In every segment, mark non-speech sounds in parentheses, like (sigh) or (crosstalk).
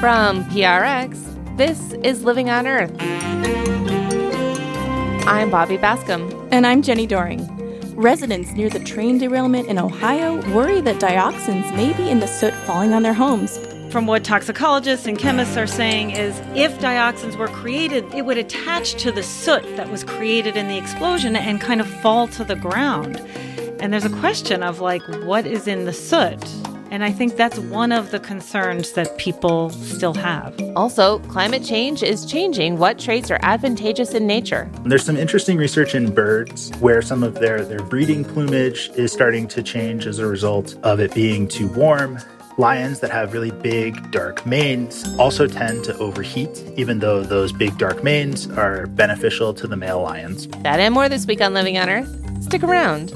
From PRX, this is Living on Earth. I'm Bobby Bascomb. And I'm Jenni Doering. Residents near the train derailment in Ohio worry that dioxins may be in the soot falling on their homes. From what toxicologists and chemists are saying is if dioxins were created, it would attach to the soot that was created in the explosion and kind of fall to the ground. And there's a question of like, what is in the soot? And I think that's one of the concerns that people still have. Also, climate change is changing what traits are advantageous in nature. There's some interesting research in birds where some of their, their breeding plumage is starting to change as a result of it being too warm. Lions that have really big, dark manes also tend to overheat, even though those big, dark manes are beneficial to the male lions. That and more this week on Living on Earth. Stick around.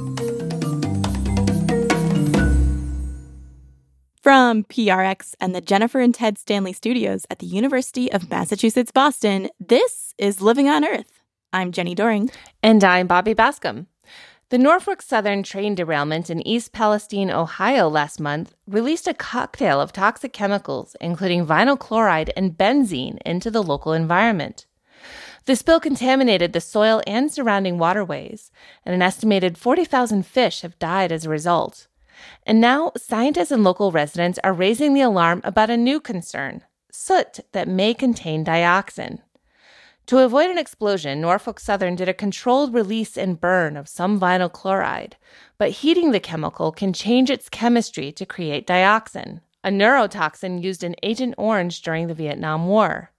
From PRX and the Jennifer and Ted Stanley studios at the University of Massachusetts Boston, this is Living on Earth. I'm Jenni Doering. And I'm Bobby Bascomb. The Norfolk Southern train derailment in East Palestine, Ohio last month released a cocktail of toxic chemicals, including vinyl chloride and benzene, into the local environment. The spill contaminated the soil and surrounding waterways, and an estimated 40,000 fish have died as a result. And now, scientists and local residents are raising the alarm about a new concern soot that may contain dioxin. To avoid an explosion, Norfolk Southern did a controlled release and burn of some vinyl chloride, but heating the chemical can change its chemistry to create dioxin, a neurotoxin used in Agent Orange during the Vietnam War.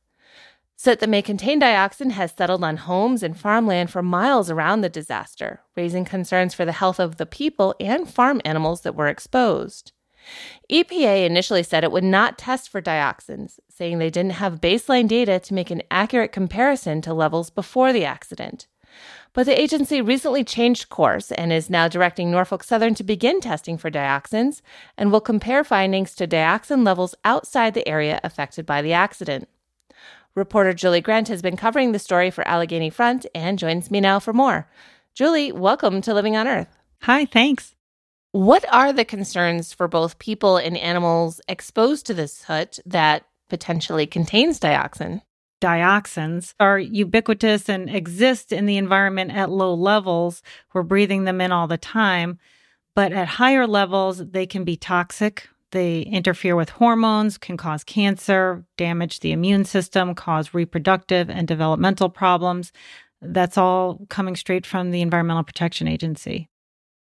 Soot that may contain dioxin has settled on homes and farmland for miles around the disaster, raising concerns for the health of the people and farm animals that were exposed. EPA initially said it would not test for dioxins, saying they didn't have baseline data to make an accurate comparison to levels before the accident. But the agency recently changed course and is now directing Norfolk Southern to begin testing for dioxins and will compare findings to dioxin levels outside the area affected by the accident. Reporter Julie Grant has been covering the story for Allegheny Front and joins me now for more. Julie, welcome to Living on Earth. Hi, thanks. What are the concerns for both people and animals exposed to this soot that potentially contains dioxin? Dioxins are ubiquitous and exist in the environment at low levels. We're breathing them in all the time. But at higher levels, they can be toxic, they interfere with hormones, can cause cancer, damage the immune system, cause reproductive and developmental problems. That's all coming straight from the Environmental Protection Agency.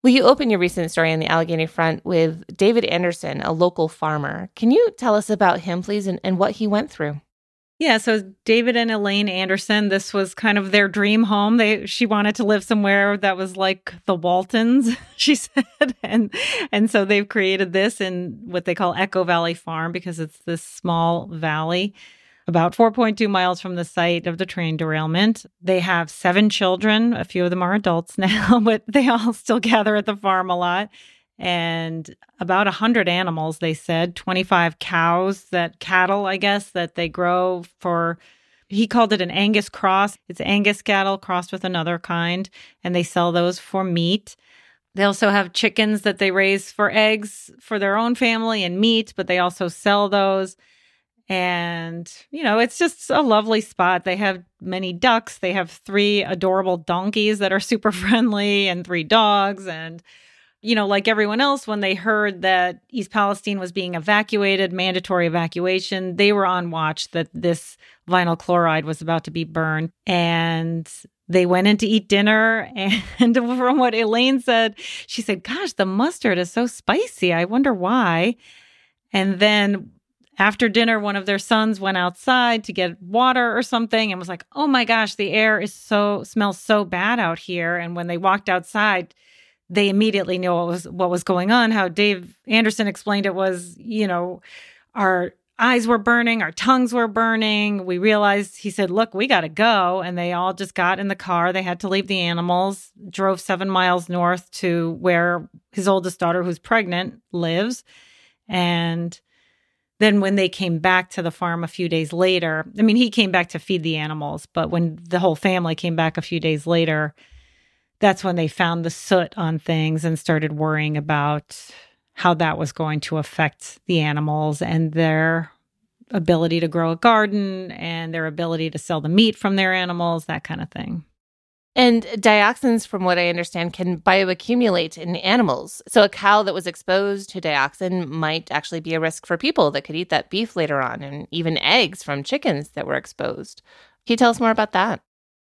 Well, you open your recent story on the Allegheny Front with David Anderson, a local farmer. Can you tell us about him, please, and, and what he went through? Yeah, so David and Elaine Anderson, this was kind of their dream home. They she wanted to live somewhere that was like the Waltons, (laughs) she said. (laughs) And and so they've created this in what they call Echo Valley Farm because it's this small valley about 4.2 miles from the site of the train derailment. They have seven children. A few of them are adults (laughs) now, but they all still gather at the farm a lot and about 100 animals they said 25 cows that cattle i guess that they grow for he called it an angus cross. It's angus cattle crossed with another kind and they sell those for meat. They also have chickens that they raise for eggs for their own family and meat but they also sell those. And you know it's just a lovely spot. They have many ducks. They have three adorable donkeys that are (laughs) super friendly and three dogs and you know, like everyone else, when they heard that East Palestine was being evacuated, mandatory evacuation, they were on watch that this vinyl chloride was about to be burned. And they went in to eat dinner. (laughs) And from what Elaine said, she said, Gosh, the mustard is so spicy. I wonder why. And then after dinner, one of their sons went outside to get water or something and was like, Oh my gosh, the air is so, smells so bad out here. And when they walked outside, they immediately knew what was what was going on. How Dave Anderson explained it was, you know, our eyes were burning, our tongues were burning. We realized he said, "Look, we got to go." And they all just got in the car. They had to leave the animals, drove 7 miles north to where his oldest daughter who's pregnant lives. And then when they came back to the farm a few days later, I mean, he came back to feed the animals, but when the whole family came back a few days later, that's when they found the soot on things and started worrying about how that was going to affect the animals and their ability to grow a garden and their ability to sell the meat from their animals, that kind of thing. And dioxins, from what I understand, can bioaccumulate in animals. So a cow that was exposed to dioxin might actually be a risk for people that could eat that beef later on, and even eggs from chickens that were exposed. Can you tell us more about that?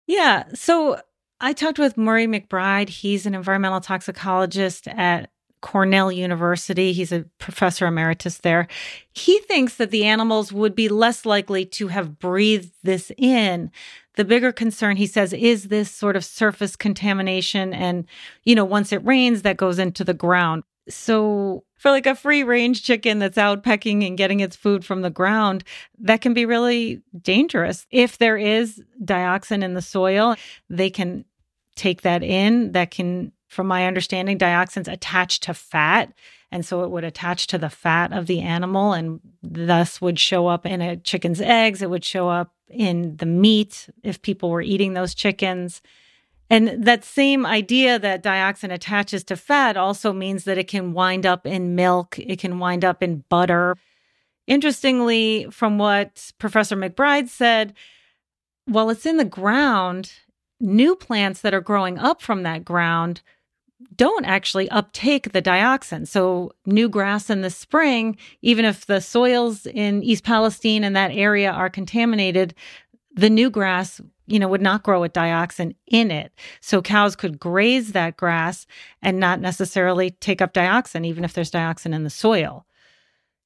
Yeah. So I talked with Murray McBride. He's an environmental toxicologist at Cornell University. He's a professor emeritus there. He thinks that the animals would be less likely to have breathed this in. The bigger concern, he says, is this sort of surface contamination. And, you know, once it rains, that goes into the ground. So, for like a free range chicken that's out pecking and getting its food from the ground, that can be really dangerous. If there is dioxin in the soil, they can take that in. That can from my understanding, dioxins attach to fat. And so it would attach to the fat of the animal and thus would show up in a chicken's eggs. It would show up in the meat if people were eating those chickens. And that same idea that dioxin attaches to fat also means that it can wind up in milk, it can wind up in butter. Interestingly, from what Professor McBride said, while it's in the ground, new plants that are growing up from that ground don't actually uptake the dioxin. So, new grass in the spring, even if the soils in East Palestine and that area are contaminated, the new grass, you know, would not grow with dioxin in it. So, cows could graze that grass and not necessarily take up dioxin, even if there's dioxin in the soil.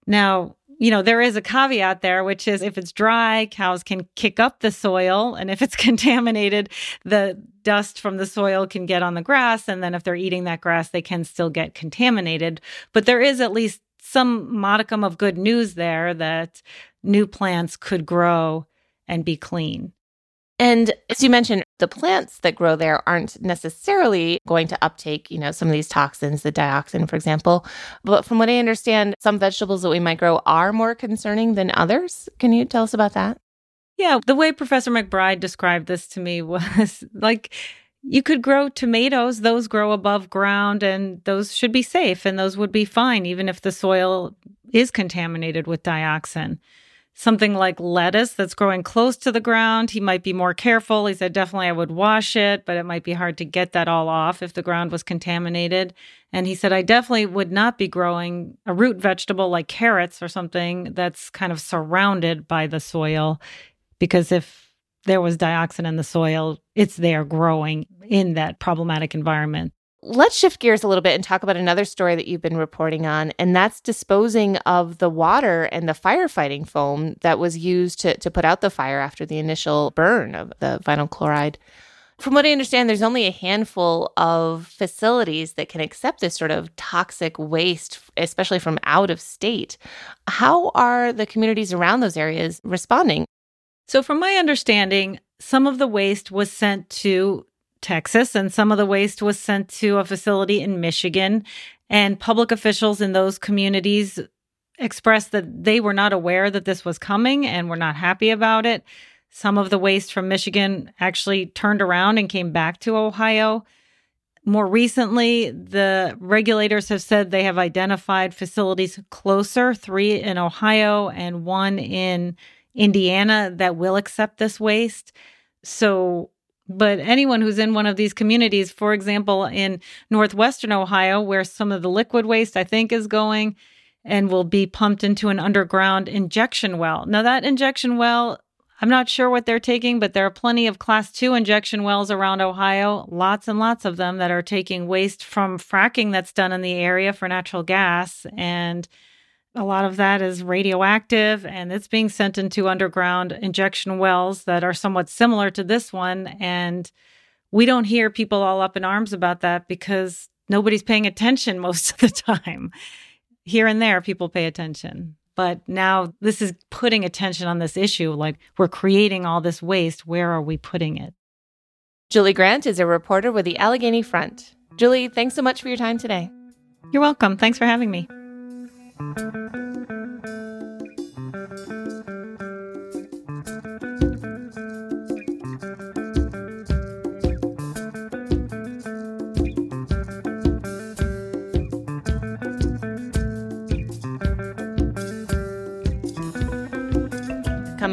Now, you know, there is a caveat there, which is if it's dry, cows can kick up the soil. And if it's (laughs) contaminated, the dust from the soil can get on the grass. And then if they're eating that grass, they can still get contaminated. But there is at least some modicum of good news there that new plants could grow and be clean. And as you mentioned, the plants that grow there aren't necessarily going to uptake, you know, some of these toxins, the dioxin, for example. But from what I understand, some vegetables that we might grow are more concerning than others. Can you tell us about that? Yeah, the way Professor McBride described this to me (laughs) was like you could grow tomatoes, those grow above ground and those should be safe and those would be fine even if the soil is contaminated with dioxin something like lettuce that's growing close to the ground, he might be more careful. He said, definitely I would wash it, but it might be hard to get that all off if the ground was contaminated. And he said, I definitely would not be growing a root vegetable like carrots or something that's kind of surrounded by the soil, because if there was dioxin in the soil, it's there growing in that problematic environment. Let's shift gears a little bit and talk about another story that you've been reporting on, and that's disposing of the water and the firefighting foam that was used to, to put out the fire after the initial burn of the vinyl chloride. From what I understand, there's only a handful of facilities that can accept this sort of toxic waste, especially from out of state. How are the communities around those areas responding? So, from my understanding, some of the waste was sent to Texas, and some of the waste was sent to a facility in Michigan. And public officials in those communities expressed that they were not aware that this was coming and were not happy about it. Some of the waste from Michigan actually turned around and came back to Ohio. More recently, the regulators have said they have identified facilities closer, three in Ohio and one in Indiana, that will accept this waste. So but anyone who's in one of these communities, for example, in northwestern Ohio, where some of the liquid waste I think is going and will be pumped into an underground injection well. Now, that injection well, I'm not sure what they're taking, but there are plenty of class two injection wells around Ohio, lots and lots of them that are taking waste from fracking that's done in the area for natural gas. And a lot of that is radioactive and it's being sent into underground injection wells that are somewhat similar to this one. And we don't hear people all up in arms about that because nobody's paying attention (laughs) most of the time. Here and there, people pay attention. But now this is putting attention on this issue. Like we're creating all this waste. Where are we putting it? Julie Grant is a reporter with the Allegheny Front. Julie, thanks so much for your time today. You're welcome. Thanks for having me. Coming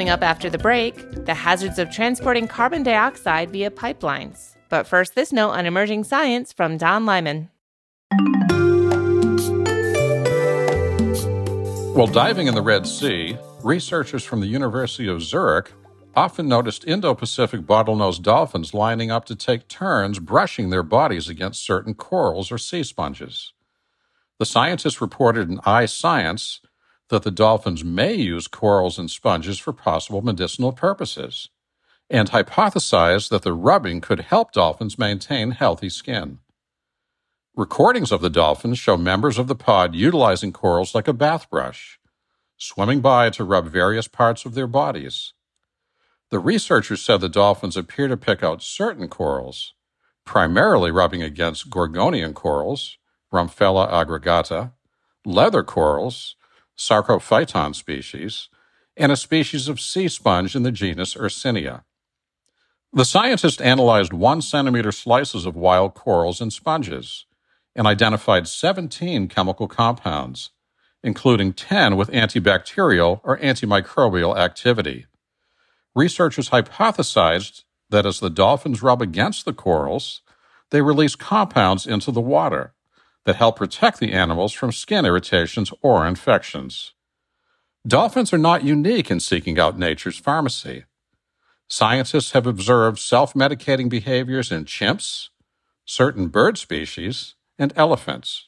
up after the break, the hazards of transporting carbon dioxide via pipelines. But first, this note on emerging science from Don Lyman. While diving in the Red Sea, researchers from the University of Zurich often noticed Indo Pacific bottlenose dolphins lining up to take turns brushing their bodies against certain corals or sea sponges. The scientists reported in iScience that the dolphins may use corals and sponges for possible medicinal purposes, and hypothesized that the rubbing could help dolphins maintain healthy skin. Recordings of the dolphins show members of the pod utilizing corals like a bath brush, swimming by to rub various parts of their bodies. The researchers said the dolphins appear to pick out certain corals, primarily rubbing against gorgonian corals, Rumphiella aggregata, leather corals, Sarcophyton species, and a species of sea sponge in the genus Ircinia. The scientists analyzed one centimeter slices of wild corals and sponges and identified 17 chemical compounds, including 10 with antibacterial or antimicrobial activity. Researchers hypothesized that as the dolphins rub against the corals, they release compounds into the water that help protect the animals from skin irritations or infections. Dolphins are not unique in seeking out nature's pharmacy. Scientists have observed self medicating behaviors in chimps, certain bird species, and elephants.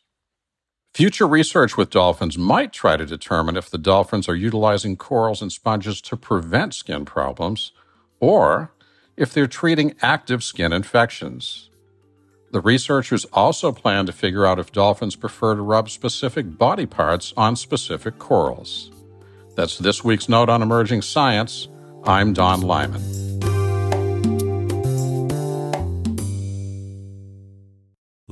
Future research with dolphins might try to determine if the dolphins are utilizing corals and sponges to prevent skin problems or if they're treating active skin infections. The researchers also plan to figure out if dolphins prefer to rub specific body parts on specific corals. That's this week's Note on Emerging Science. I'm Don Lyman.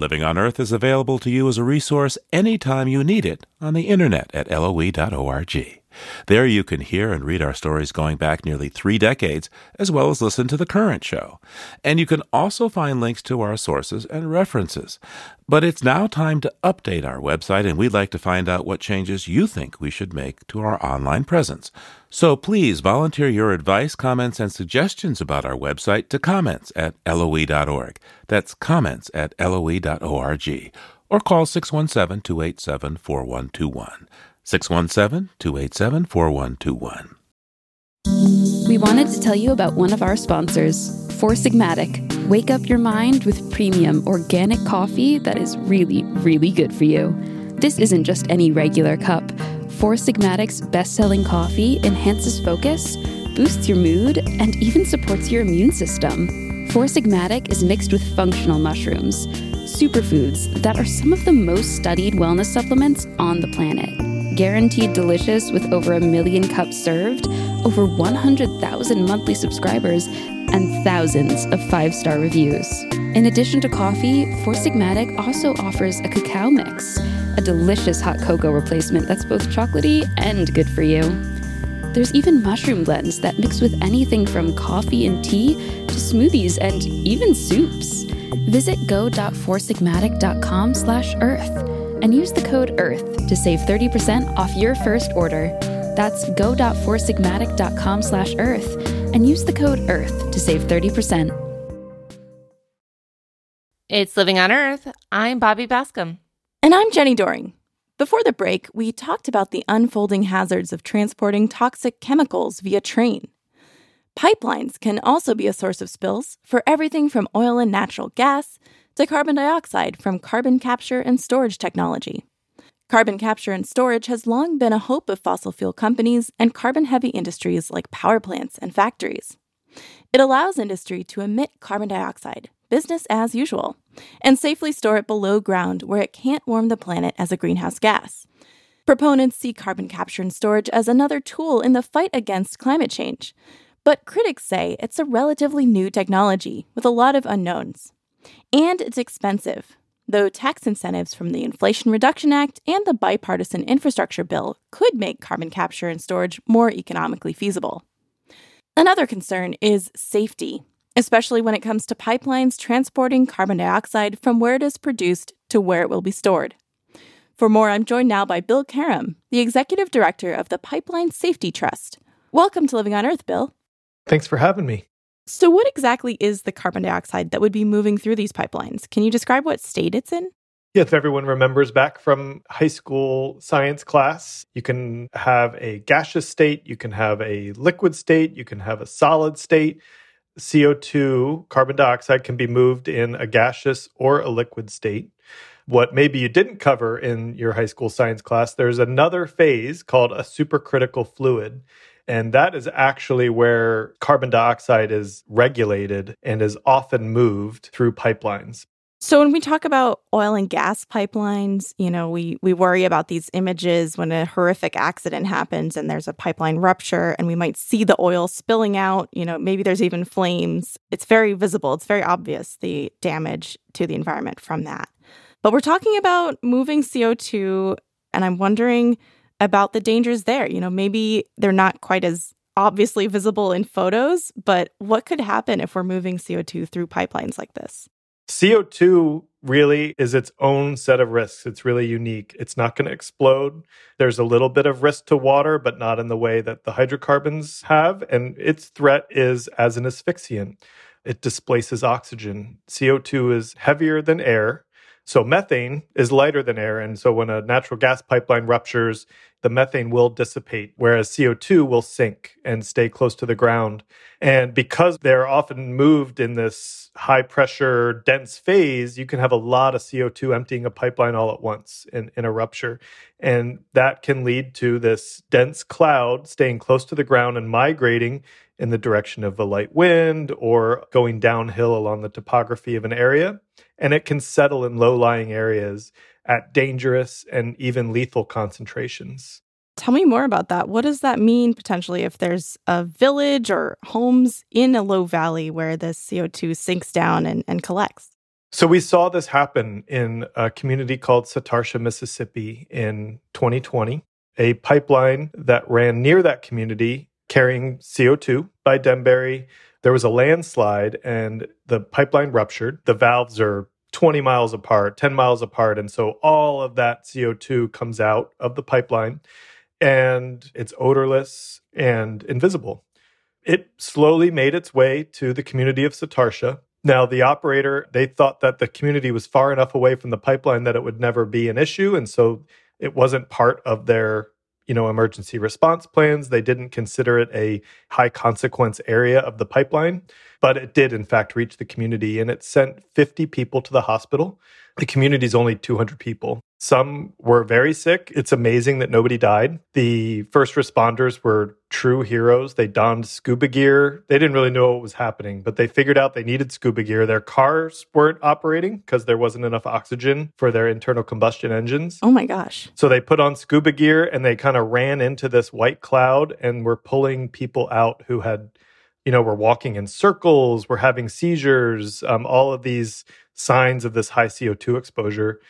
Living on Earth is available to you as a resource anytime you need it on the internet at loe.org. There you can hear and read our stories going back nearly three decades, as well as listen to the current show. And you can also find links to our sources and references. But it's now time to update our website, and we'd like to find out what changes you think we should make to our online presence. So please volunteer your advice, comments, and suggestions about our website to comments at loe.org. That's comments at loe.org. Or call 617 287 4121. 617 287 4121. We wanted to tell you about one of our sponsors, Four Sigmatic. Wake up your mind with premium organic coffee that is really, really good for you. This isn't just any regular cup. Four Sigmatic's best selling coffee enhances focus, boosts your mood, and even supports your immune system. Four Sigmatic is mixed with functional mushrooms, superfoods that are some of the most studied wellness supplements on the planet guaranteed delicious with over a million cups served, over 100,000 monthly subscribers, and thousands of five star reviews. In addition to coffee, Four Sigmatic also offers a cacao mix, a delicious hot cocoa replacement that's both chocolatey and good for you. There's even mushroom blends that mix with anything from coffee and tea to smoothies and even soups. Visit go.foursigmatic.com slash earth and use the code EARTH to save 30% off your first order. That's go.foursigmatic.com slash earth and use the code EARTH to save 30%. It's Living on Earth. I'm Bobby Bascomb. And I'm Jenni Doering. Before the break, we talked about the unfolding hazards of transporting toxic chemicals via train. Pipelines can also be a source of spills for everything from oil and natural gas to carbon dioxide from carbon capture and storage technology. Carbon capture and storage has long been a hope of fossil fuel companies and carbon heavy industries like power plants and factories. It allows industry to emit carbon dioxide, business as usual, and safely store it below ground where it can't warm the planet as a greenhouse gas. Proponents see carbon capture and storage as another tool in the fight against climate change. But critics say it's a relatively new technology with a lot of unknowns. And it's expensive, though tax incentives from the Inflation Reduction Act and the bipartisan infrastructure bill could make carbon capture and storage more economically feasible. Another concern is safety, especially when it comes to pipelines transporting carbon dioxide from where it is produced to where it will be stored. For more, I'm joined now by Bill Caram, the executive director of the Pipeline Safety Trust. Welcome to Living on Earth, Bill. Thanks for having me. So, what exactly is the carbon dioxide that would be moving through these pipelines? Can you describe what state it's in? Yeah, if everyone remembers back from high school science class, you can have a gaseous state, you can have a liquid state, you can have a solid state. CO2, carbon dioxide, can be moved in a gaseous or a liquid state. What maybe you didn't cover in your high school science class, there's another phase called a supercritical fluid. And that is actually where carbon dioxide is regulated and is often moved through pipelines. So when we talk about oil and gas pipelines, you know, we we worry about these images when a horrific accident happens and there's a pipeline rupture and we might see the oil spilling out, you know, maybe there's even flames. It's very visible, it's very obvious the damage to the environment from that. But we're talking about moving CO2 and I'm wondering about the dangers there. You know, maybe they're not quite as obviously visible in photos, but what could happen if we're moving CO2 through pipelines like this? CO2 really is its own set of risks. It's really unique. It's not going to explode. There's a little bit of risk to water, but not in the way that the hydrocarbons have. And its threat is as an asphyxiant. It displaces oxygen. CO2 is heavier than air. So methane is lighter than air. And so when a natural gas pipeline ruptures, the methane will dissipate, whereas CO2 will sink and stay close to the ground. And because they're often moved in this high pressure, dense phase, you can have a lot of CO2 emptying a pipeline all at once in, in a rupture. And that can lead to this dense cloud staying close to the ground and migrating in the direction of a light wind or going downhill along the topography of an area. And it can settle in low lying areas at dangerous and even lethal concentrations. Tell me more about that. What does that mean potentially if there's a village or homes in a low valley where the CO2 sinks down and, and collects? So we saw this happen in a community called Satartia, Mississippi in 2020. A pipeline that ran near that community carrying CO2 by Denbury. There was a landslide and the pipeline ruptured. The valves are 20 miles apart, 10 miles apart. And so all of that CO2 comes out of the pipeline and it's odorless and invisible. It slowly made its way to the community of Satartia. Now, the operator, they thought that the community was far enough away from the pipeline that it would never be an issue. And so it wasn't part of their you know emergency response plans they didn't consider it a high consequence area of the pipeline but it did in fact reach the community and it sent 50 people to the hospital. The community is only 200 people. Some were very sick. It's amazing that nobody died. The first responders were true heroes. They donned scuba gear. They didn't really know what was happening but they figured out they needed scuba gear. Their cars weren't operating because there wasn't enough oxygen for their internal combustion engines. Oh my gosh. So they put on scuba gear and they kind of ran into this white cloud and were pulling people out who had you know, we're walking in circles, we're having seizures, um, all of these signs of this high CO2 exposure.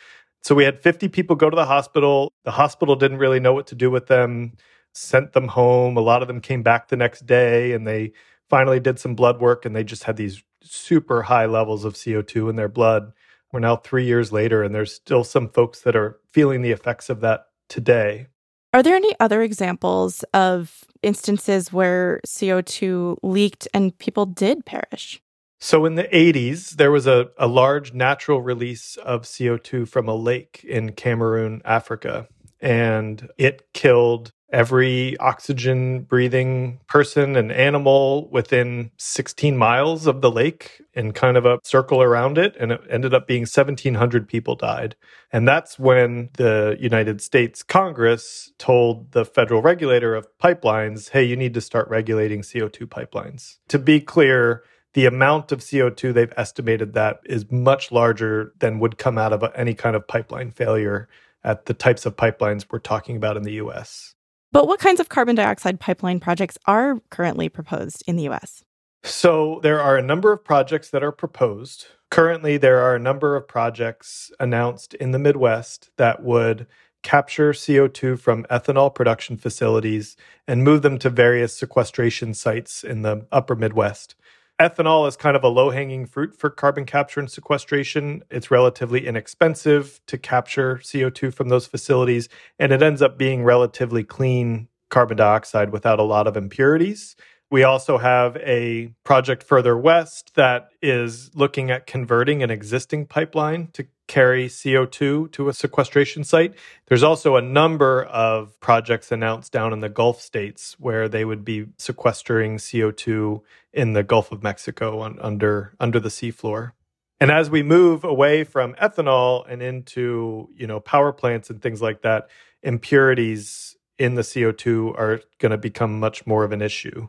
So we had 50 people go to the hospital. The hospital didn't really know what to do with them, sent them home. A lot of them came back the next day and they finally did some blood work and they just had these super high levels of CO2 in their blood. We're now three years later and there's still some folks that are feeling the effects of that today. Are there any other examples of instances where CO2 leaked and people did perish? So, in the 80s, there was a, a large natural release of CO2 from a lake in Cameroon, Africa, and it killed every oxygen breathing person and animal within 16 miles of the lake in kind of a circle around it. And it ended up being 1,700 people died. And that's when the United States Congress told the federal regulator of pipelines, hey, you need to start regulating CO2 pipelines. To be clear, the amount of CO2 they've estimated that is much larger than would come out of any kind of pipeline failure at the types of pipelines we're talking about in the US. But what kinds of carbon dioxide pipeline projects are currently proposed in the US? So there are a number of projects that are proposed. Currently, there are a number of projects announced in the Midwest that would capture CO2 from ethanol production facilities and move them to various sequestration sites in the upper Midwest ethanol is kind of a low hanging fruit for carbon capture and sequestration. It's relatively inexpensive to capture CO2 from those facilities, and it ends up being relatively clean carbon dioxide without a lot of impurities. We also have a project further west that is looking at converting an existing pipeline to carry CO2 to a sequestration site. There's also a number of projects announced down in the Gulf states where they would be sequestering CO2 in the Gulf of Mexico on, under under the seafloor. And as we move away from ethanol and into, you know, power plants and things like that, impurities in the CO2 are going to become much more of an issue.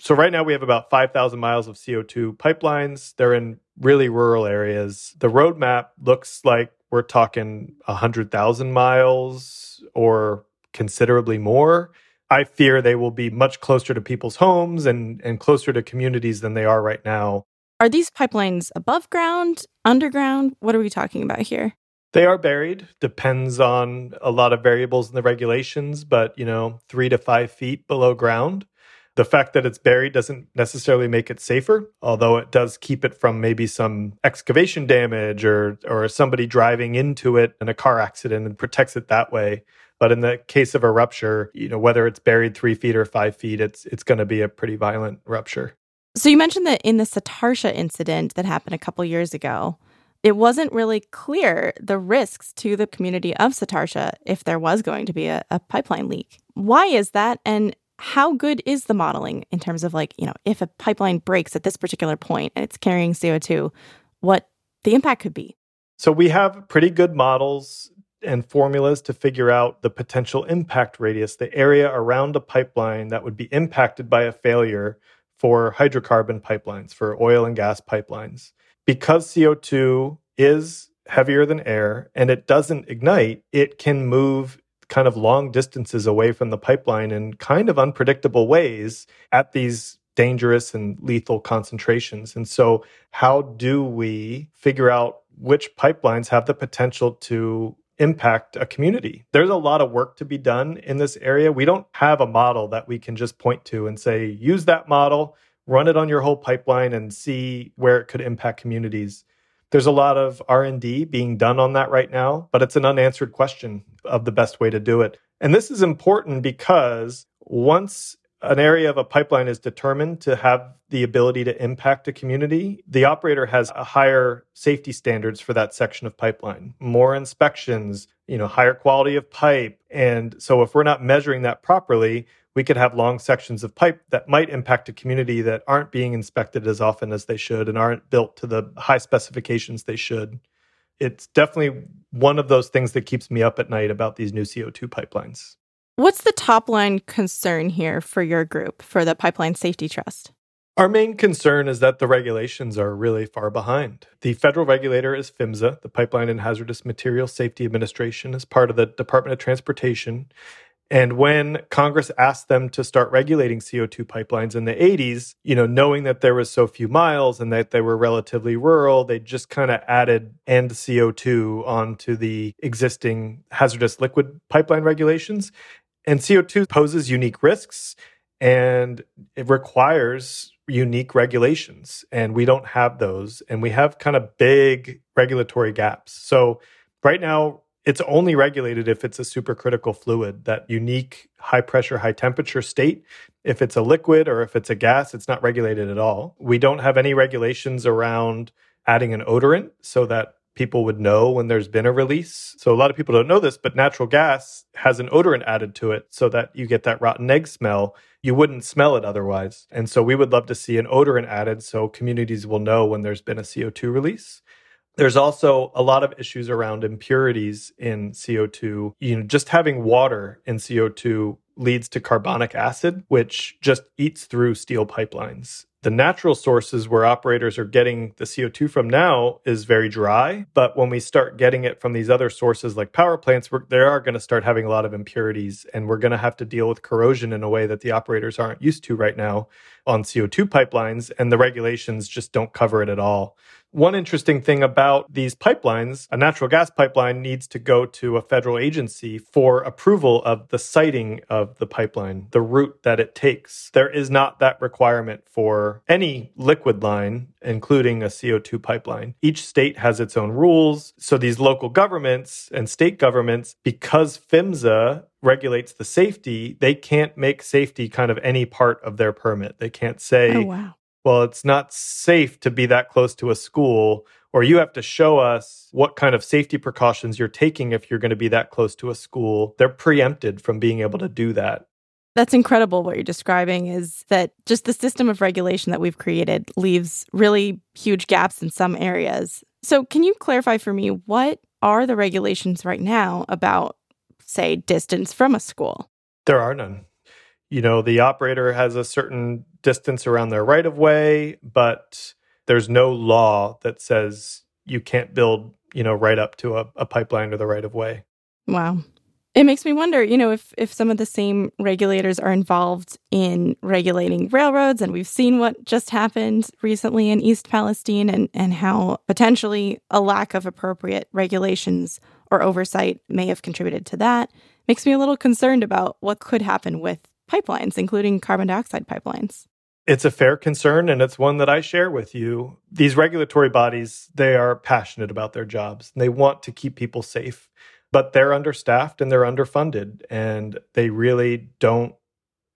So right now we have about 5,000 miles of CO2 pipelines. They're in really rural areas. The roadmap looks like we're talking 100,000 miles or considerably more. I fear they will be much closer to people's homes and, and closer to communities than they are right now. Are these pipelines above ground, underground? What are we talking about here? They are buried. Depends on a lot of variables in the regulations, but you know, three to five feet below ground. The fact that it's buried doesn't necessarily make it safer, although it does keep it from maybe some excavation damage or or somebody driving into it in a car accident and protects it that way. But in the case of a rupture, you know, whether it's buried three feet or five feet, it's it's going to be a pretty violent rupture. So you mentioned that in the Satartia incident that happened a couple years ago, it wasn't really clear the risks to the community of Satartia if there was going to be a, a, pipeline leak. Why is that? And how good is the modeling in terms of like, you know, if a pipeline breaks at this particular point and it's carrying CO2, what the impact could be? So we have pretty good models and formulas to figure out the potential impact radius, the area around a pipeline that would be impacted by a failure for hydrocarbon pipelines, for oil and gas pipelines because CO2 is heavier than air and it doesn't ignite, it can move kind of long distances away from the pipeline in kind of unpredictable ways at these dangerous and lethal concentrations. And so, how do we figure out which pipelines have the potential to impact a community? There's a lot of work to be done in this area. We don't have a model that we can just point to and say, use that model run it on your whole pipeline and see where it could impact communities there's a lot of r&d being done on that right now but it's an unanswered question of the best way to do it and this is important because once an area of a pipeline is determined to have the ability to impact a community, the operator has higher safety standards for that section of pipeline, more inspections, you know, higher quality of pipe. And so if we're not measuring that properly, we could have long sections of pipe that might impact a community that aren't being inspected as often as they should and aren't built to the high specifications they should. It's definitely one of those things that keeps me up at night about these new CO2 pipelines. What's the top line concern here for your group, for the Pipeline Safety Trust? Our main concern is that the regulations are really far behind. The federal regulator is PHMSA, the Pipeline and Hazardous Materials Safety Administration, as part of the Department of Transportation. And when Congress asked them to start regulating CO2 pipelines in the 80s, you know, knowing that there was so few miles and that they were relatively rural, they just kind of added and CO2 onto the existing hazardous liquid pipeline regulations. And CO2 poses unique risks and it requires unique regulations. And we don't have those. And we have kind of big regulatory gaps. So right now, it's only regulated if it's a supercritical fluid, that unique high pressure, high temperature state. If it's a liquid or if it's a gas, it's not regulated at all. We don't have any regulations around adding an odorant so that people would know when there's been a release. So a lot of people don't know this, but natural gas has an odorant added to it so that you get that rotten egg smell. You wouldn't smell it otherwise. And so we would love to see an odorant added so communities will know when there's been a CO2 release. There's also a lot of issues around impurities in CO2. You know, just having water in CO2 leads to carbonic acid, which just eats through steel pipelines. The natural sources where operators are getting the CO2 from now is very dry. But when we start getting it from these other sources like power plants, they are going to start having a lot of impurities. And we're going to have to deal with corrosion in a way that the operators aren't used to right now on CO2 pipelines. And the regulations just don't cover it at all. One interesting thing about these pipelines, a natural gas pipeline needs to go to a federal agency for approval of the siting of the pipeline, the route that it takes. There is not that requirement for any liquid line, including a CO2 pipeline. Each state has its own rules. So these local governments and state governments, because PHMSA regulates the safety, they can't make safety kind of any part of their permit. They can't say, Oh, wow. well, it's not safe to be that close to a school, or you have to show us what kind of safety precautions you're taking if you're going to be that close to a school. They're preempted from being able to do that. That's incredible. What you're describing is that just the system of regulation that we've created leaves really huge gaps in some areas. So, can you clarify for me what are the regulations right now about, say, distance from a school? There are none. You know, the operator has a certain distance around their right of way, but there's no law that says you can't build, you know, right up to a, a pipeline or the right of way. Wow. It makes me wonder, you know, if if some of the same regulators are involved in regulating railroads and we've seen what just happened recently in East Palestine and and how potentially a lack of appropriate regulations or oversight may have contributed to that. Makes me a little concerned about what could happen with pipelines, including carbon dioxide pipelines. It's a fair concern and it's one that I share with you. These regulatory bodies, they are passionate about their jobs. And they want to keep people safe, but they're understaffed and they're underfunded and they really don't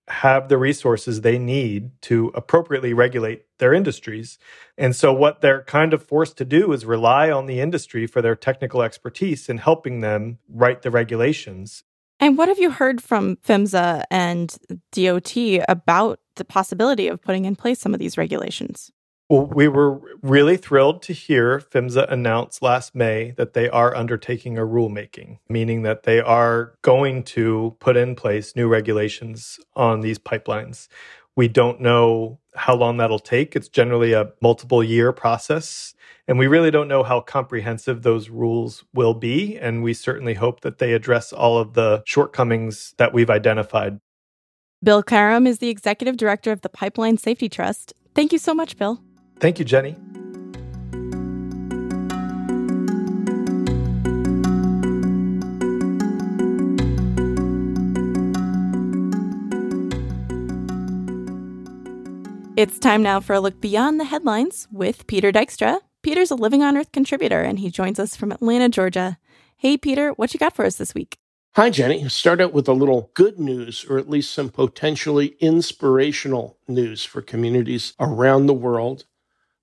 have the resources they need to appropriately regulate their industries. And so what they're kind of forced to do is rely on the industry for their technical expertise in helping them write the regulations. And what have you heard from PHMSA and DOT about the possibility of putting in place some of these regulations? Well, we were really thrilled to hear PHMSA announce last May that they are undertaking a rulemaking, meaning that they are going to put in place new regulations on these pipelines. We don't know how long that'll take. It's generally a multiple year process. And we really don't know how comprehensive those rules will be. And we certainly hope that they address all of the shortcomings that we've identified. Bill Caram is the executive director of the Pipeline Safety Trust. Thank you so much, Bill. Thank you, Jenni. It's time now for a look beyond the headlines with Peter Dykstra. Peter's a Living on Earth contributor and he joins us from Atlanta, Georgia. Hey, Peter, what you got for us this week? Hi, Jenni. Start out with a little good news, or at least some potentially inspirational news for communities around the world.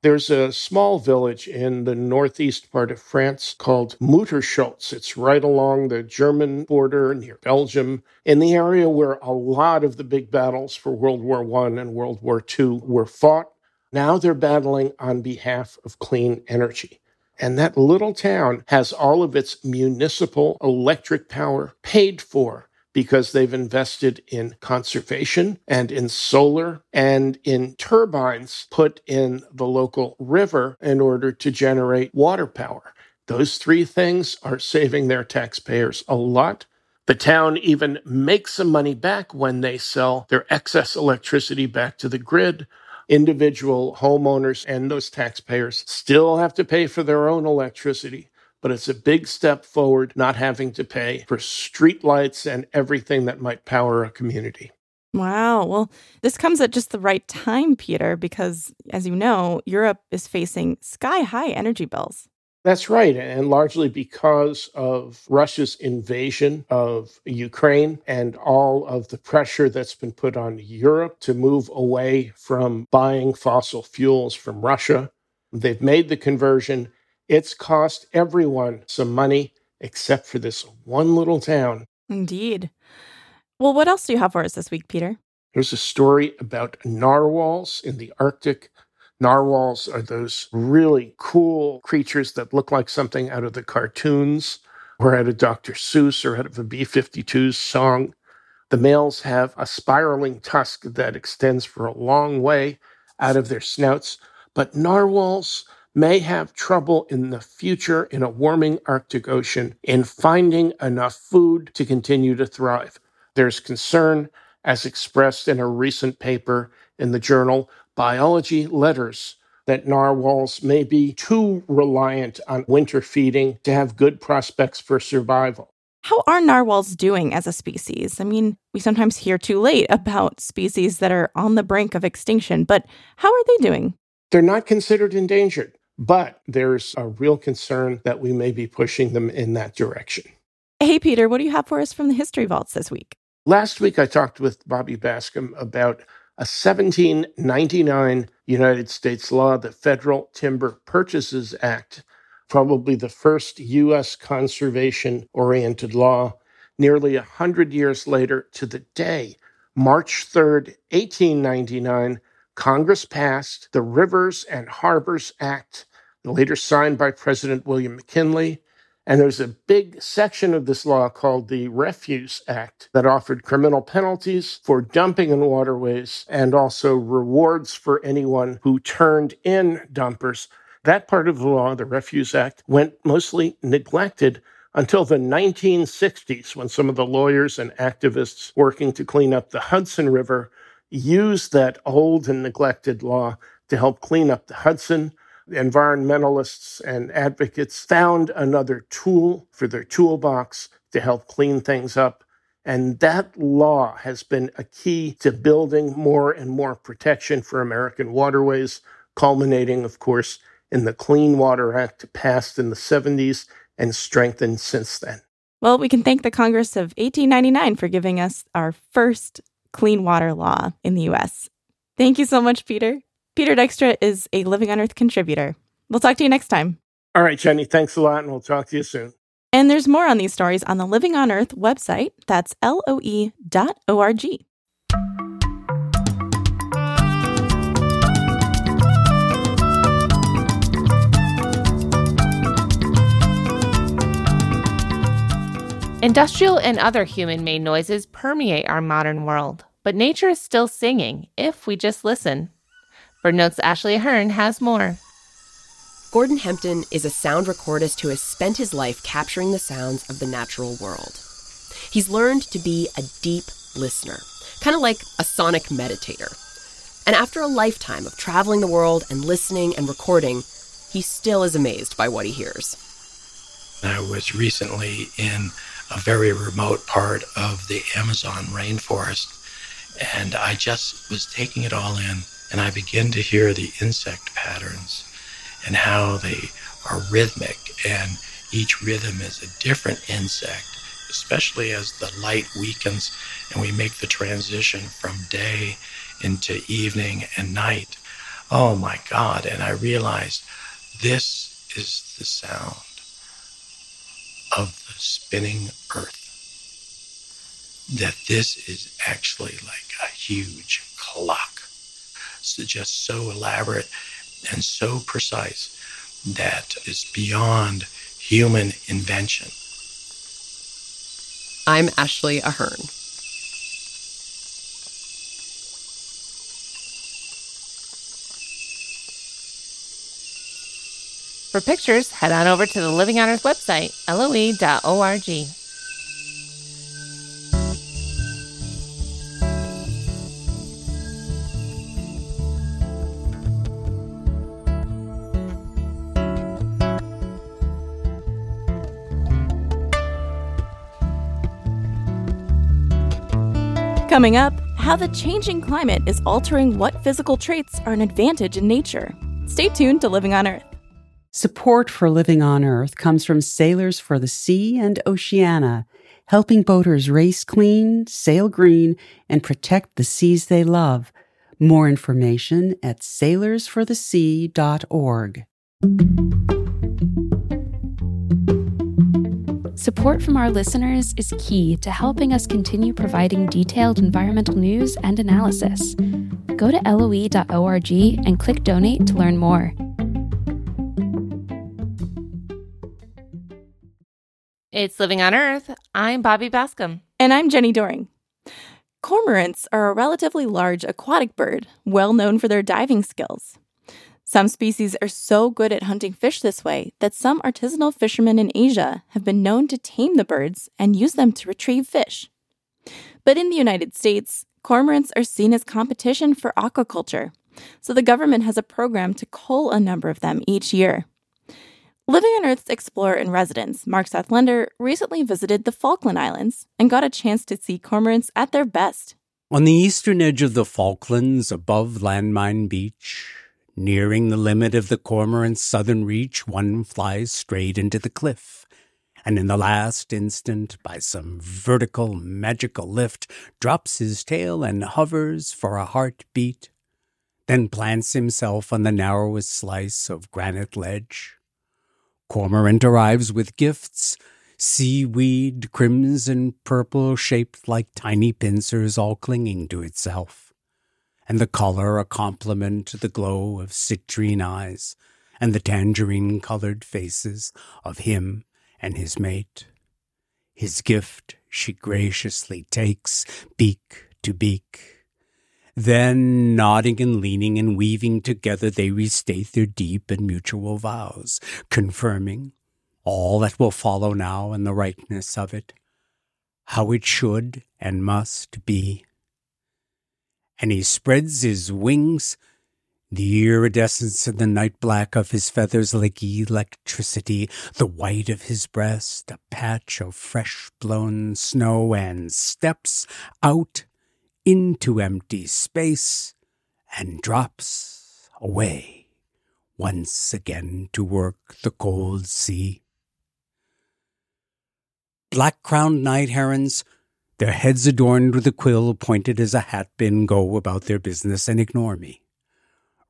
There's a small village in the northeast part of France called Muttersholtz. It's right along the German border near Belgium, in the area where a lot of the big battles for World War I and World War II were fought. Now they're battling on behalf of clean energy. And that little town has all of its municipal electric power paid for because they've invested in conservation and in solar and in turbines put in the local river in order to generate water power. Those three things are saving their taxpayers a lot. The town even makes some money back when they sell their excess electricity back to the grid. Individual homeowners and those taxpayers still have to pay for their own electricity but it's a big step forward not having to pay for streetlights and everything that might power a community. Wow. Well, this comes at just the right time, Peter, because as you know, Europe is facing sky high energy bills. That's right. And largely because of Russia's invasion of Ukraine and all of the pressure that's been put on Europe to move away from buying fossil fuels from Russia. They've made the conversion it's cost everyone some money except for this one little town. Indeed. Well, what else do you have for us this week, Peter? There's a story about narwhals in the Arctic. Narwhals are those really cool creatures that look like something out of the cartoons or out of Dr. Seuss or out of a B 52's song. The males have a spiraling tusk that extends for a long way out of their snouts, but narwhals may have trouble in the future in a warming Arctic Ocean in finding enough food to continue to thrive. There's concern, as expressed in a recent paper in the journal Biology Letters, that narwhals may be too reliant on winter feeding to have good prospects for survival. How are narwhals doing as a species? I mean, we sometimes hear too late about species that are on the brink of extinction, but how are they doing? They're not considered endangered, but there's a real concern that we may be pushing them in that direction. Hey, Peter, what do you have for us from the History Vaults this week? Last week, I talked with Bobby Bascomb about a 1799 United States law, the Federal Timber Purchases Act, probably the first U.S. conservation oriented law. Nearly a 100 years later to the day, March 3rd, 1899, Congress passed the Rivers and Harbors Act, later signed by President William McKinley. And there's a big section of this law called the Refuse Act that offered criminal penalties for dumping in waterways and also rewards for anyone who turned in dumpers. That part of the law, the Refuse Act, went mostly neglected until the 1960s when some of the lawyers and activists working to clean up the Hudson River used that old and neglected law to help clean up the Hudson environmentalists and advocates found another tool for their toolbox to help clean things up. And that law has been a key to building more and more protection for American waterways, culminating, of course, in the Clean Water Act passed in the 70s and strengthened since then. Well, we can thank the Congress of 1899 for giving us our first clean water law in the US. Thank you so much, Peter. Peter Dykstra is a Living on Earth contributor. We'll talk to you next time. All right, Jenni, thanks a lot, and we'll talk to you soon. And there's more on these stories on the Living on Earth website. That's loe.org. Industrial and other human made noises permeate our modern world, but nature is still singing if we just listen. BirdNote's Ashley Ahern has more. Gordon Hempton is a sound recordist who has spent his life capturing the sounds of the natural world. He's learned to be a deep listener, kind of like a sonic meditator. And after a lifetime of traveling the world and listening and recording, he still is amazed by what he hears. I was recently in a very remote part of the Amazon rainforest, and I just was taking it all in and I begin to hear the insect patterns and how they are rhythmic, and each rhythm is a different insect, especially as the light weakens and we make the transition from day into evening and night. Oh my God. And I realized this is the sound of the spinning earth. That this is actually like a huge clock just so elaborate and so precise that is beyond human invention. I'm Ashley Ahern. For pictures, head on over to the Living on Earth website, loe.org. Coming up, how the changing climate is altering what physical traits are an advantage in nature. Stay tuned to Living on Earth. Support for Living on Earth comes from Sailors for the Sea and Oceana, helping boaters race clean, sail green, and protect the seas they love. More information at sailorsforthesea.org. Support from our listeners is key to helping us continue providing detailed environmental news and analysis. Go to loe.org and click donate to learn more. It's Living on Earth. I'm Bobby Bascomb. And I'm Jenni Doering. Cormorants are a relatively large aquatic bird, well known for their diving skills. Some species are so good at hunting fish this way that some artisanal fishermen in Asia have been known to tame the birds and use them to retrieve fish. But in the United States, cormorants are seen as competition for aquaculture, So the government has a program to cull a number of them each year. Living on Earth's explorer in residence, Mark Seth Lender, recently visited the Falkland Islands and got a chance to see cormorants at their best. On the eastern edge of the Falklands, above Landmine Beach, nearing the limit of the cormorant's southern reach, one flies straight into the cliff. And in the last instant, by some vertical magical lift, drops his tail and hovers for a heartbeat, then plants himself on the narrowest slice of granite ledge. Cormorant arrives with gifts seaweed, crimson purple, shaped like tiny pincers, all clinging to itself, and the color a complement to the glow of citrine eyes and the tangerine colored faces of him and his mate. His gift she graciously takes, beak to beak. Then, nodding and leaning and weaving together, they restate their deep and mutual vows, confirming all that will follow now and the rightness of it, how it should and must be. And he spreads his wings, the iridescence and the night black of his feathers like electricity, the white of his breast, a patch of fresh blown snow, and steps out into empty space and drops away once again to work the cold sea. Black crowned night herons, their heads adorned with a quill pointed as a hat pin, go about their business and ignore me.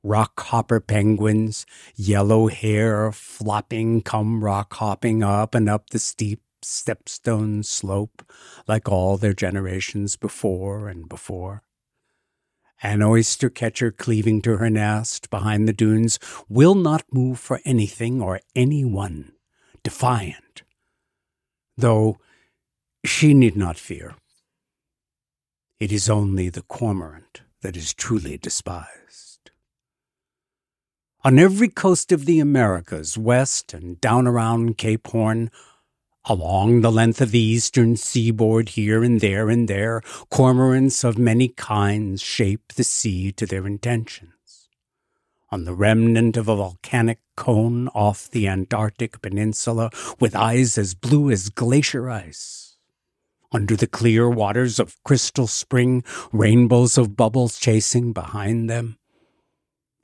Rock hopper penguins, yellow hair flopping, come rock hopping up and up the steep stepstone slope like all their generations before and before. An oyster catcher cleaving to her nest behind the dunes will not move for anything or anyone, defiant, though she need not fear. It is only the cormorant that is truly despised. On every coast of the Americas, west and down around Cape Horn, along the length of the eastern seaboard, here and there and there, cormorants of many kinds shape the sea to their intentions on the remnant of a volcanic cone off the Antarctic peninsula with eyes as blue as glacier ice. Under the clear waters of Crystal Spring, rainbows of bubbles chasing behind them.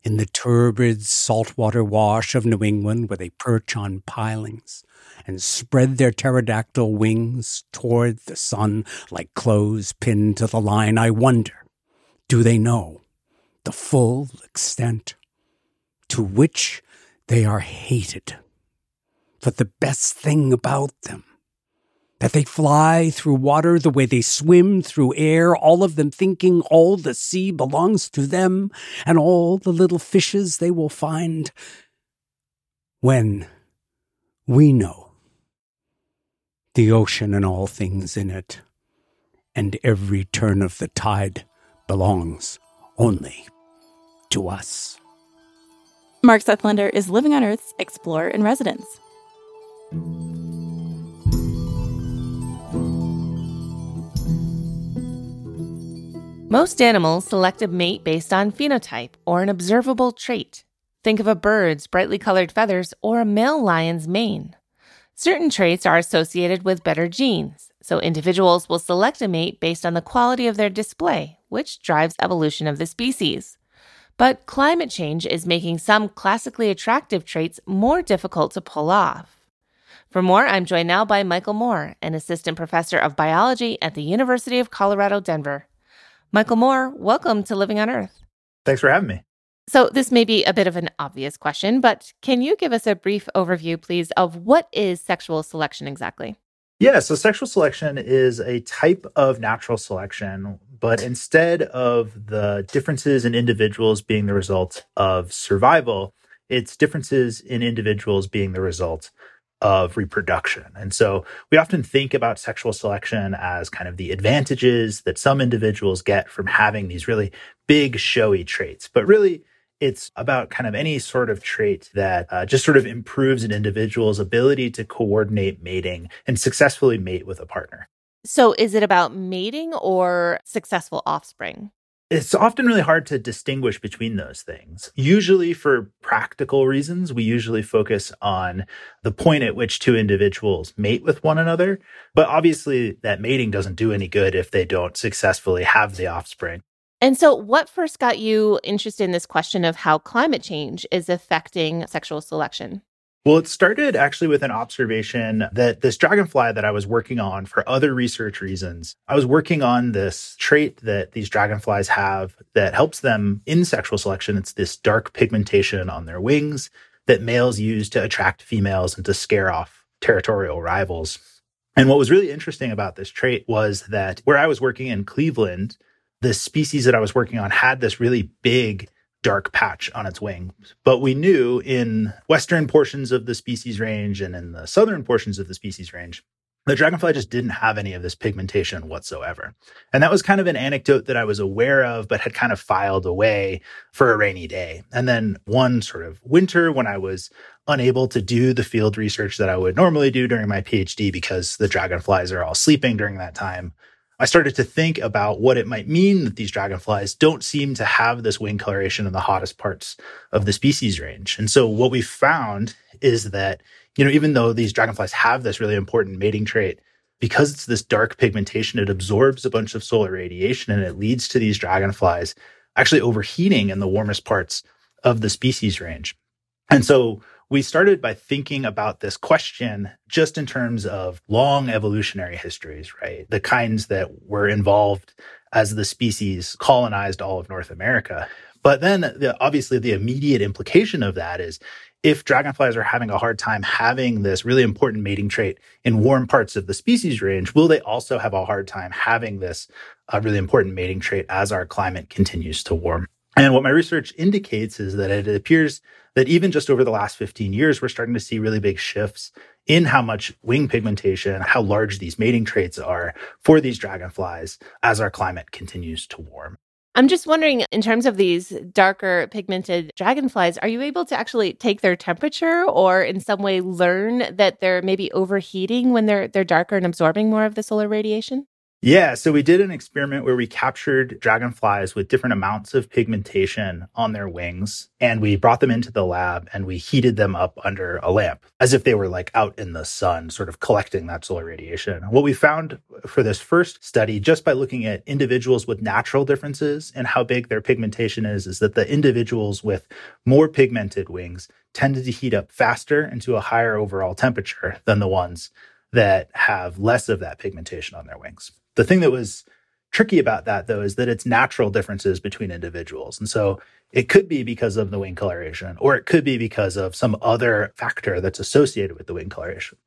In the turbid saltwater wash of New England, where they perch on pilings and spread their pterodactyl wings toward the sun like clothes pinned to the line, I wonder, do they know the full extent to which they are hated for the best thing about them. That they fly through water the way they swim through air, all of them thinking all the sea belongs to them and all the little fishes they will find. When we know the ocean and all things in it, and every turn of the tide belongs only to us. Mark Seth Lender is living on Earth's explorer in residence. Most animals select a mate based on phenotype or an observable trait. Think of a bird's brightly colored feathers or a male lion's mane. Certain traits are associated with better genes, so individuals will select a mate based on the quality of their display, which drives evolution of the species. But climate change is making some classically attractive traits more difficult to pull off. For more, I'm joined now by Michael Moore, an assistant professor of biology at the University of Colorado, Denver. Michael Moore, welcome to Living on Earth. Thanks for having me. So, this may be a bit of an obvious question, but can you give us a brief overview, please, of what is sexual selection exactly? Yeah, so sexual selection is a type of natural selection but instead of the differences in individuals being the result of survival, it's differences in individuals being the result of reproduction. And so we often think about sexual selection as kind of the advantages that some individuals get from having these really big, showy traits. But really, it's about kind of any sort of trait that uh, just sort of improves an individual's ability to coordinate mating and successfully mate with a partner. So, is it about mating or successful offspring? It's often really hard to distinguish between those things. Usually, for practical reasons, we usually focus on the point at which two individuals mate with one another. But obviously, that mating doesn't do any good if they don't successfully have the offspring. And so, what first got you interested in this question of how climate change is affecting sexual selection? Well, it started actually with an observation that this dragonfly that I was working on for other research reasons, I was working on this trait that these dragonflies have that helps them in sexual selection. It's this dark pigmentation on their wings that males use to attract females and to scare off territorial rivals. And what was really interesting about this trait was that where I was working in Cleveland, the species that I was working on had this really big dark patch on its wing. But we knew in western portions of the species range and in the southern portions of the species range, the dragonfly just didn't have any of this pigmentation whatsoever. And that was kind of an anecdote that I was aware of, but had kind of filed away for a rainy day. And then one sort of winter when I was unable to do the field research that I would normally do during my PhD because the dragonflies are all sleeping during that time, I started to think about what it might mean that these dragonflies don't seem to have this wing coloration in the hottest parts of the species range. And so what we found is that, you know, even though these dragonflies have this really important mating trait, because it's this dark pigmentation, it absorbs a bunch of solar radiation and it leads to these dragonflies actually overheating in the warmest parts of the species range. And so we started by thinking about this question just in terms of long evolutionary histories, right? The kinds that were involved as the species colonized all of North America. But then the, obviously the immediate implication of that is if dragonflies are having a hard time having this really important mating trait in warm parts of the species range, will they also have a hard time having this uh, really important mating trait as our climate continues to warm? And what my research indicates is that it appears that even just over the last 15 years, we're starting to see really big shifts in how much wing pigmentation, how large these mating traits are for these dragonflies as our climate continues to warm. I'm just wondering, in terms of these darker pigmented dragonflies, are you able to actually take their temperature or in some way learn that they're maybe overheating when they're they're darker and absorbing more of the solar radiation? Yeah, so we did an experiment where we captured dragonflies with different amounts of pigmentation on their wings, and we brought them into the lab and we heated them up under a lamp as if they were like out in the sun, sort of collecting that solar radiation. What we found for this first study, just by looking at individuals with natural differences and how big their pigmentation is, is that the individuals with more pigmented wings tended to heat up faster and to a higher overall temperature than the ones that have less of that pigmentation on their wings. The thing that was tricky about that, though, is that it's natural differences between individuals. And so it could be because of the wing coloration, or it could be because of some other factor that's associated with the wing coloration.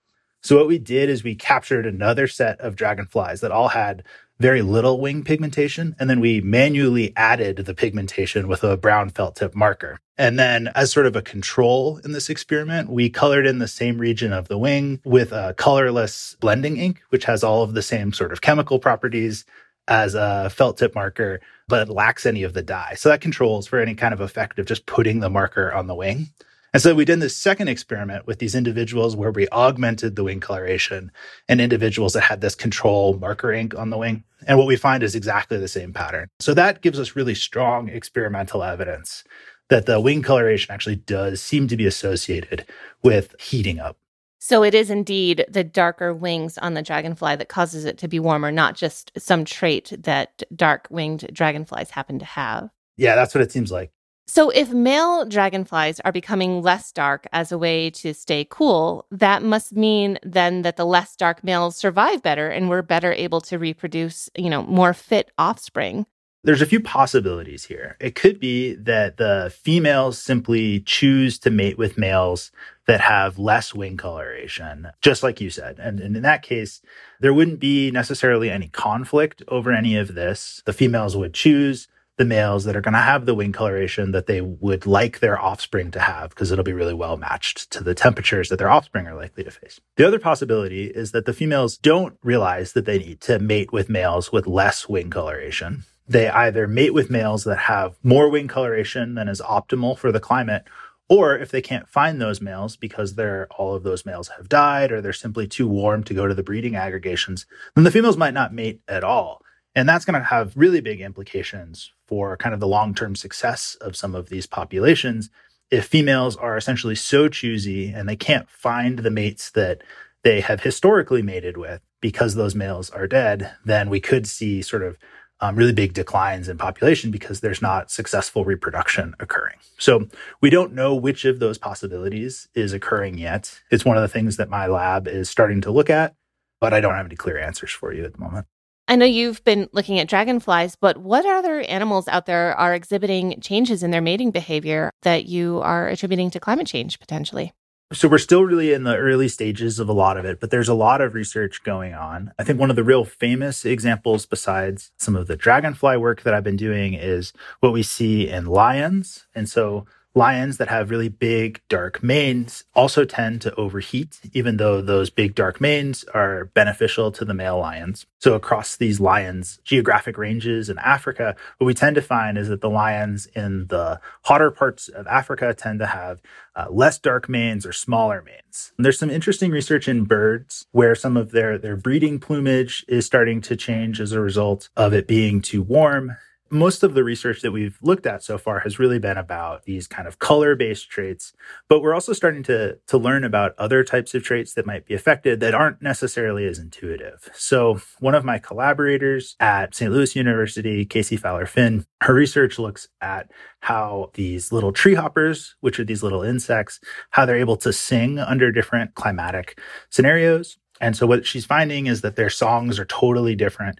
So what we did is we captured another set of dragonflies that all had very little wing pigmentation. And then we manually added the pigmentation with a brown felt tip marker. And then as sort of a control in this experiment, we colored in the same region of the wing with a colorless blending ink, which has all of the same sort of chemical properties as a felt tip marker, but lacks any of the dye. So that controls for any kind of effect of just putting the marker on the wing. And so we did this second experiment with these individuals where we augmented the wing coloration and individuals that had this control marker ink on the wing. And what we find is exactly the same pattern. So that gives us really strong experimental evidence that the wing coloration actually does seem to be associated with heating up. So it is indeed the darker wings on the dragonfly that causes it to be warmer, not just some trait that dark winged dragonflies happen to have. Yeah, that's what it seems like. So, if male dragonflies are becoming less dark as a way to stay cool, that must mean then that the less dark males survive better and we're better able to reproduce, you know, more fit offspring. There's a few possibilities here. It could be that the females simply choose to mate with males that have less wing coloration, just like you said. And, and, in that case, there wouldn't be necessarily any conflict over any of this. The females would choose the males that are going to have the wing coloration that they would like their offspring to have because it'll be really well matched to the temperatures that their offspring are likely to face. The other possibility is that the females don't realize that they need to mate with males with less wing coloration. They either mate with males that have more wing coloration than is optimal for the climate, or if they can't find those males because they're all of those males have died or they're simply too warm to go to the breeding aggregations, then the females might not mate at all And that's going to have really big implications for kind of the long term success of some of these populations. If females are essentially so choosy and they can't find the mates that they have historically mated with because those males are dead, then we could see sort of um, really big declines in population because there's not successful reproduction occurring. So we don't know which of those possibilities is occurring yet. It's one of the things that my lab is starting to look at, but I don't have any clear answers for you at the moment. I know you've been looking at dragonflies, but what other animals out there are exhibiting changes in their mating behavior that you are attributing to climate change potentially? So we're still really in the early stages of a lot of it, but there's a lot of research going on. I think one of the real famous examples besides some of the dragonfly work that I've been doing is what we see in lions. And so Lions that have really big dark manes also tend to overheat, even though those big dark manes are beneficial to the male lions. So across these lions' geographic ranges in Africa, what we tend to find is that the lions in the hotter parts of Africa tend to have uh, less dark manes or smaller manes. And there's some interesting research in birds where some of their, their breeding plumage is starting to change as a result of it being too warm most of the research that we've looked at so far has really been about these kind of color based traits, but we're also starting to, to learn about other types of traits that might be affected that aren't necessarily as intuitive. So, one of my collaborators at St. Louis University, Kasey Fowler Finn, her research looks at how these little tree hoppers, which are these little insects, how they're able to sing under different climatic scenarios. And so, what she's finding is that their songs are totally different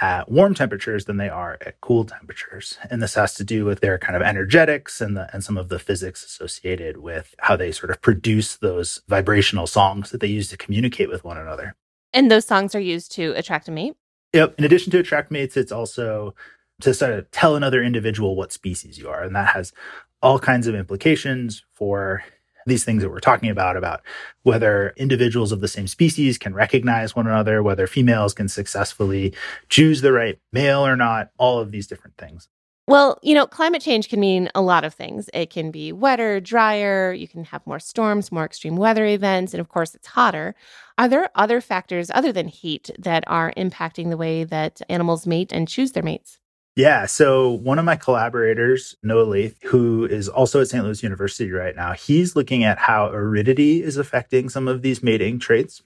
at warm temperatures than they are at cool temperatures. And this has to do with their kind of energetics and the, and some of the physics associated with how they sort of produce those vibrational songs that they use to communicate with one another. And those songs are used to attract a mate? Yep. In addition to attract mates, it's also to sort of tell another individual what species you are. And that has all kinds of implications for these things that we're talking about, about whether individuals of the same species can recognize one another, whether females can successfully choose the right male or not, all of these different things. Well, you know, climate change can mean a lot of things. It can be wetter, drier, you can have more storms, more extreme weather events, and of course, it's hotter. Are there other factors other than heat that are impacting the way that animals mate and choose their mates? Yeah. So one of my collaborators, Noah Leith, who is also at St. Louis University right now, he's looking at how aridity is affecting some of these mating traits.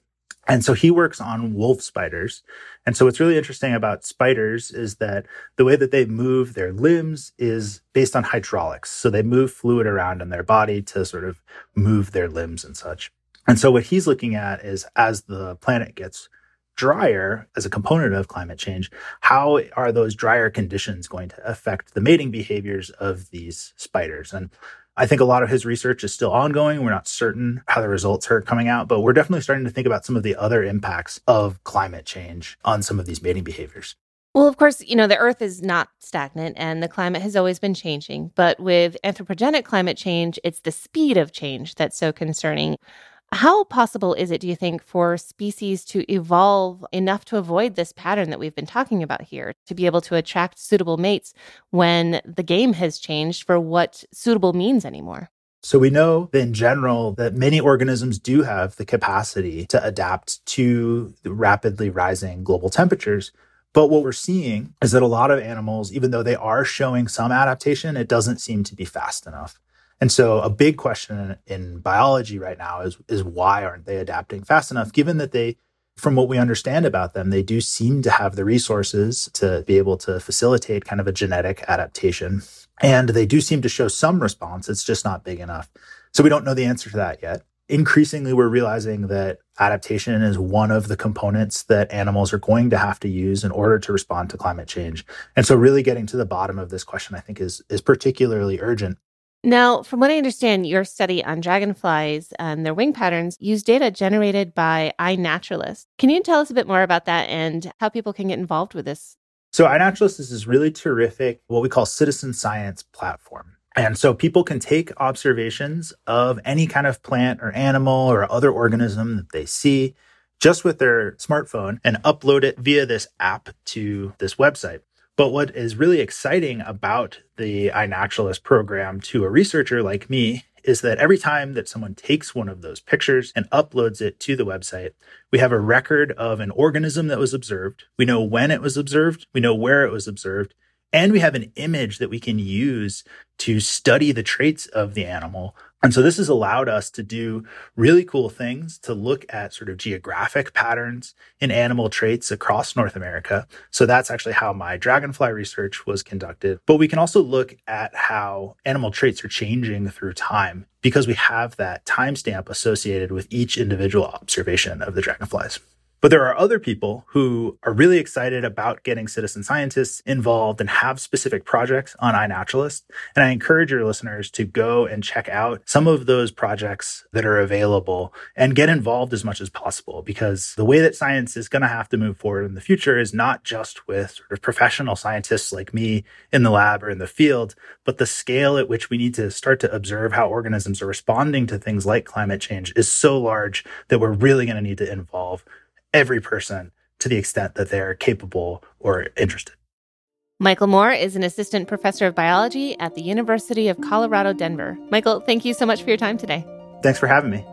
And so he works on wolf spiders. And so what's really interesting about spiders is that the way that they move their limbs is based on hydraulics. So they move fluid around in their body to sort of move their limbs and such. And so what he's looking at is as the planet gets drier as a component of climate change, how are those drier conditions going to affect the mating behaviors of these spiders? And I think a lot of his research is still ongoing. We're not certain how the results are coming out, but we're definitely starting to think about some of the other impacts of climate change on some of these mating behaviors. Well, of course, you know, the Earth is not stagnant and the climate has always been changing. But with anthropogenic climate change, it's the speed of change that's so concerning. How possible is it, do you think, for species to evolve enough to avoid this pattern that we've been talking about here, to be able to attract suitable mates when the game has changed for what suitable means anymore? So we know in general that many organisms do have the capacity to adapt to rapidly rising global temperatures. But what we're seeing is that a lot of animals, even though they are showing some adaptation, it doesn't seem to be fast enough. And so a big question in, biology right now is, is why aren't they adapting fast enough, given that they, from what we understand about them, they do seem to have the resources to be able to facilitate kind of a genetic adaptation. And they do seem to show some response. It's just not big enough. So we don't know the answer to that yet. Increasingly, we're realizing that adaptation is one of the components that animals are going to have to use in order to respond to climate change. And so really getting to the bottom of this question, I think is, is particularly urgent. Now, from what I understand, your study on dragonflies and their wing patterns used data generated by iNaturalist. Can you tell us a bit more about that and how people can get involved with this? So, iNaturalist is this really terrific, what we call citizen science platform. And so people can take observations of any kind of plant or animal or other organism that they see just with their smartphone and upload it via this app to this website. But what is really exciting about the iNaturalist program to a researcher like me is that every time that someone takes one of those pictures and uploads it to the website, we have a record of an organism that was observed. We know when it was observed. We know where it was observed. And we have an image that we can use to study the traits of the animal and so this has allowed us to do really cool things to look at sort of geographic patterns in animal traits across North America. So that's actually how my dragonfly research was conducted. But we can also look at how animal traits are changing through time because we have that timestamp associated with each individual observation of the dragonflies. But there are other people who are really excited about getting citizen scientists involved and have specific projects on iNaturalist. And I encourage your listeners to go and check out some of those projects that are available and get involved as much as possible because the way that science is going to have to move forward in the future is not just with sort of professional scientists like me in the lab or in the field, but the scale at which we need to start to observe how organisms are responding to things like climate change is so large that we're really going to need to involve every person to the extent that they're capable or interested. Michael Moore is an assistant professor of biology at the University of Colorado, Denver. Michael, thank you so much for your time today. Thanks for having me.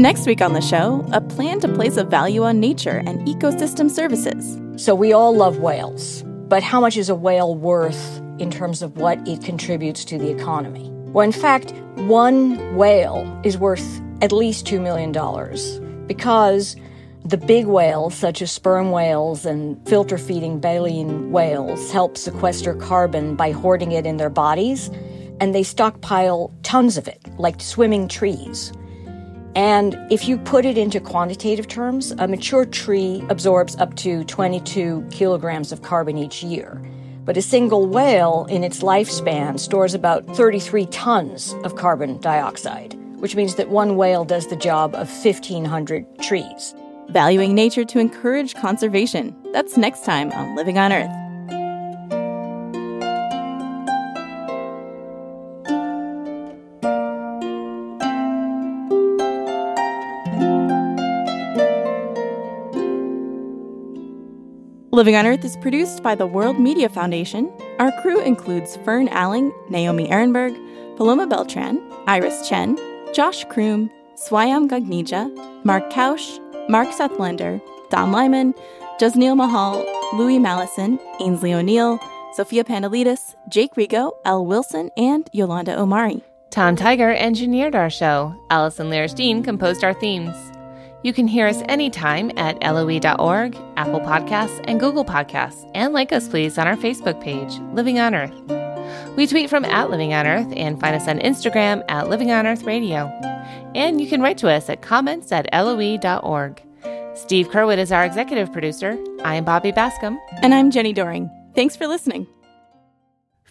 Next week on the show, a plan to place a value on nature and ecosystem services. So we all love whales, but how much is a whale worth in terms of what it contributes to the economy? Well, in fact, one whale is worth at least $2 million because the big whales, such as sperm whales and filter feeding baleen whales, help sequester carbon by hoarding it in their bodies, and they stockpile tons of it, like swimming trees. And if you put it into quantitative terms, a mature tree absorbs up to 22 kilograms of carbon each year. But a single whale in its lifespan stores about 33 tons of carbon dioxide, which means that one whale does the job of 1,500 trees. Valuing nature to encourage conservation. That's next time on Living on Earth. Living on Earth is produced by the World Media Foundation. Our crew includes Fern Alling, Naomi Ehrenberg, Paloma Beltran, Iris Chen, Josh Croom, Swayam Gagneja, Mark Kausch, Mark Seth Lender, Don Lyman, Jasneel Mahal, Louis Mallison, Ainsley O'Neill, Sophia Pandelidis, Jake Rigo, Elle Wilson, and Yolanda Omari. Tom Tiger engineered our show. Allison Lirish Dean composed our themes. You can hear us anytime at loe.org, Apple Podcasts, and Google Podcasts, and like us, please, on our Facebook page, Living on Earth. We tweet from at Living on Earth and find us on Instagram at Living on Earth Radio. And you can write to us at comments at loe.org. Steve Curwood is our executive producer. I am Bobby Bascomb. And I'm Jenni Doering. Thanks for listening.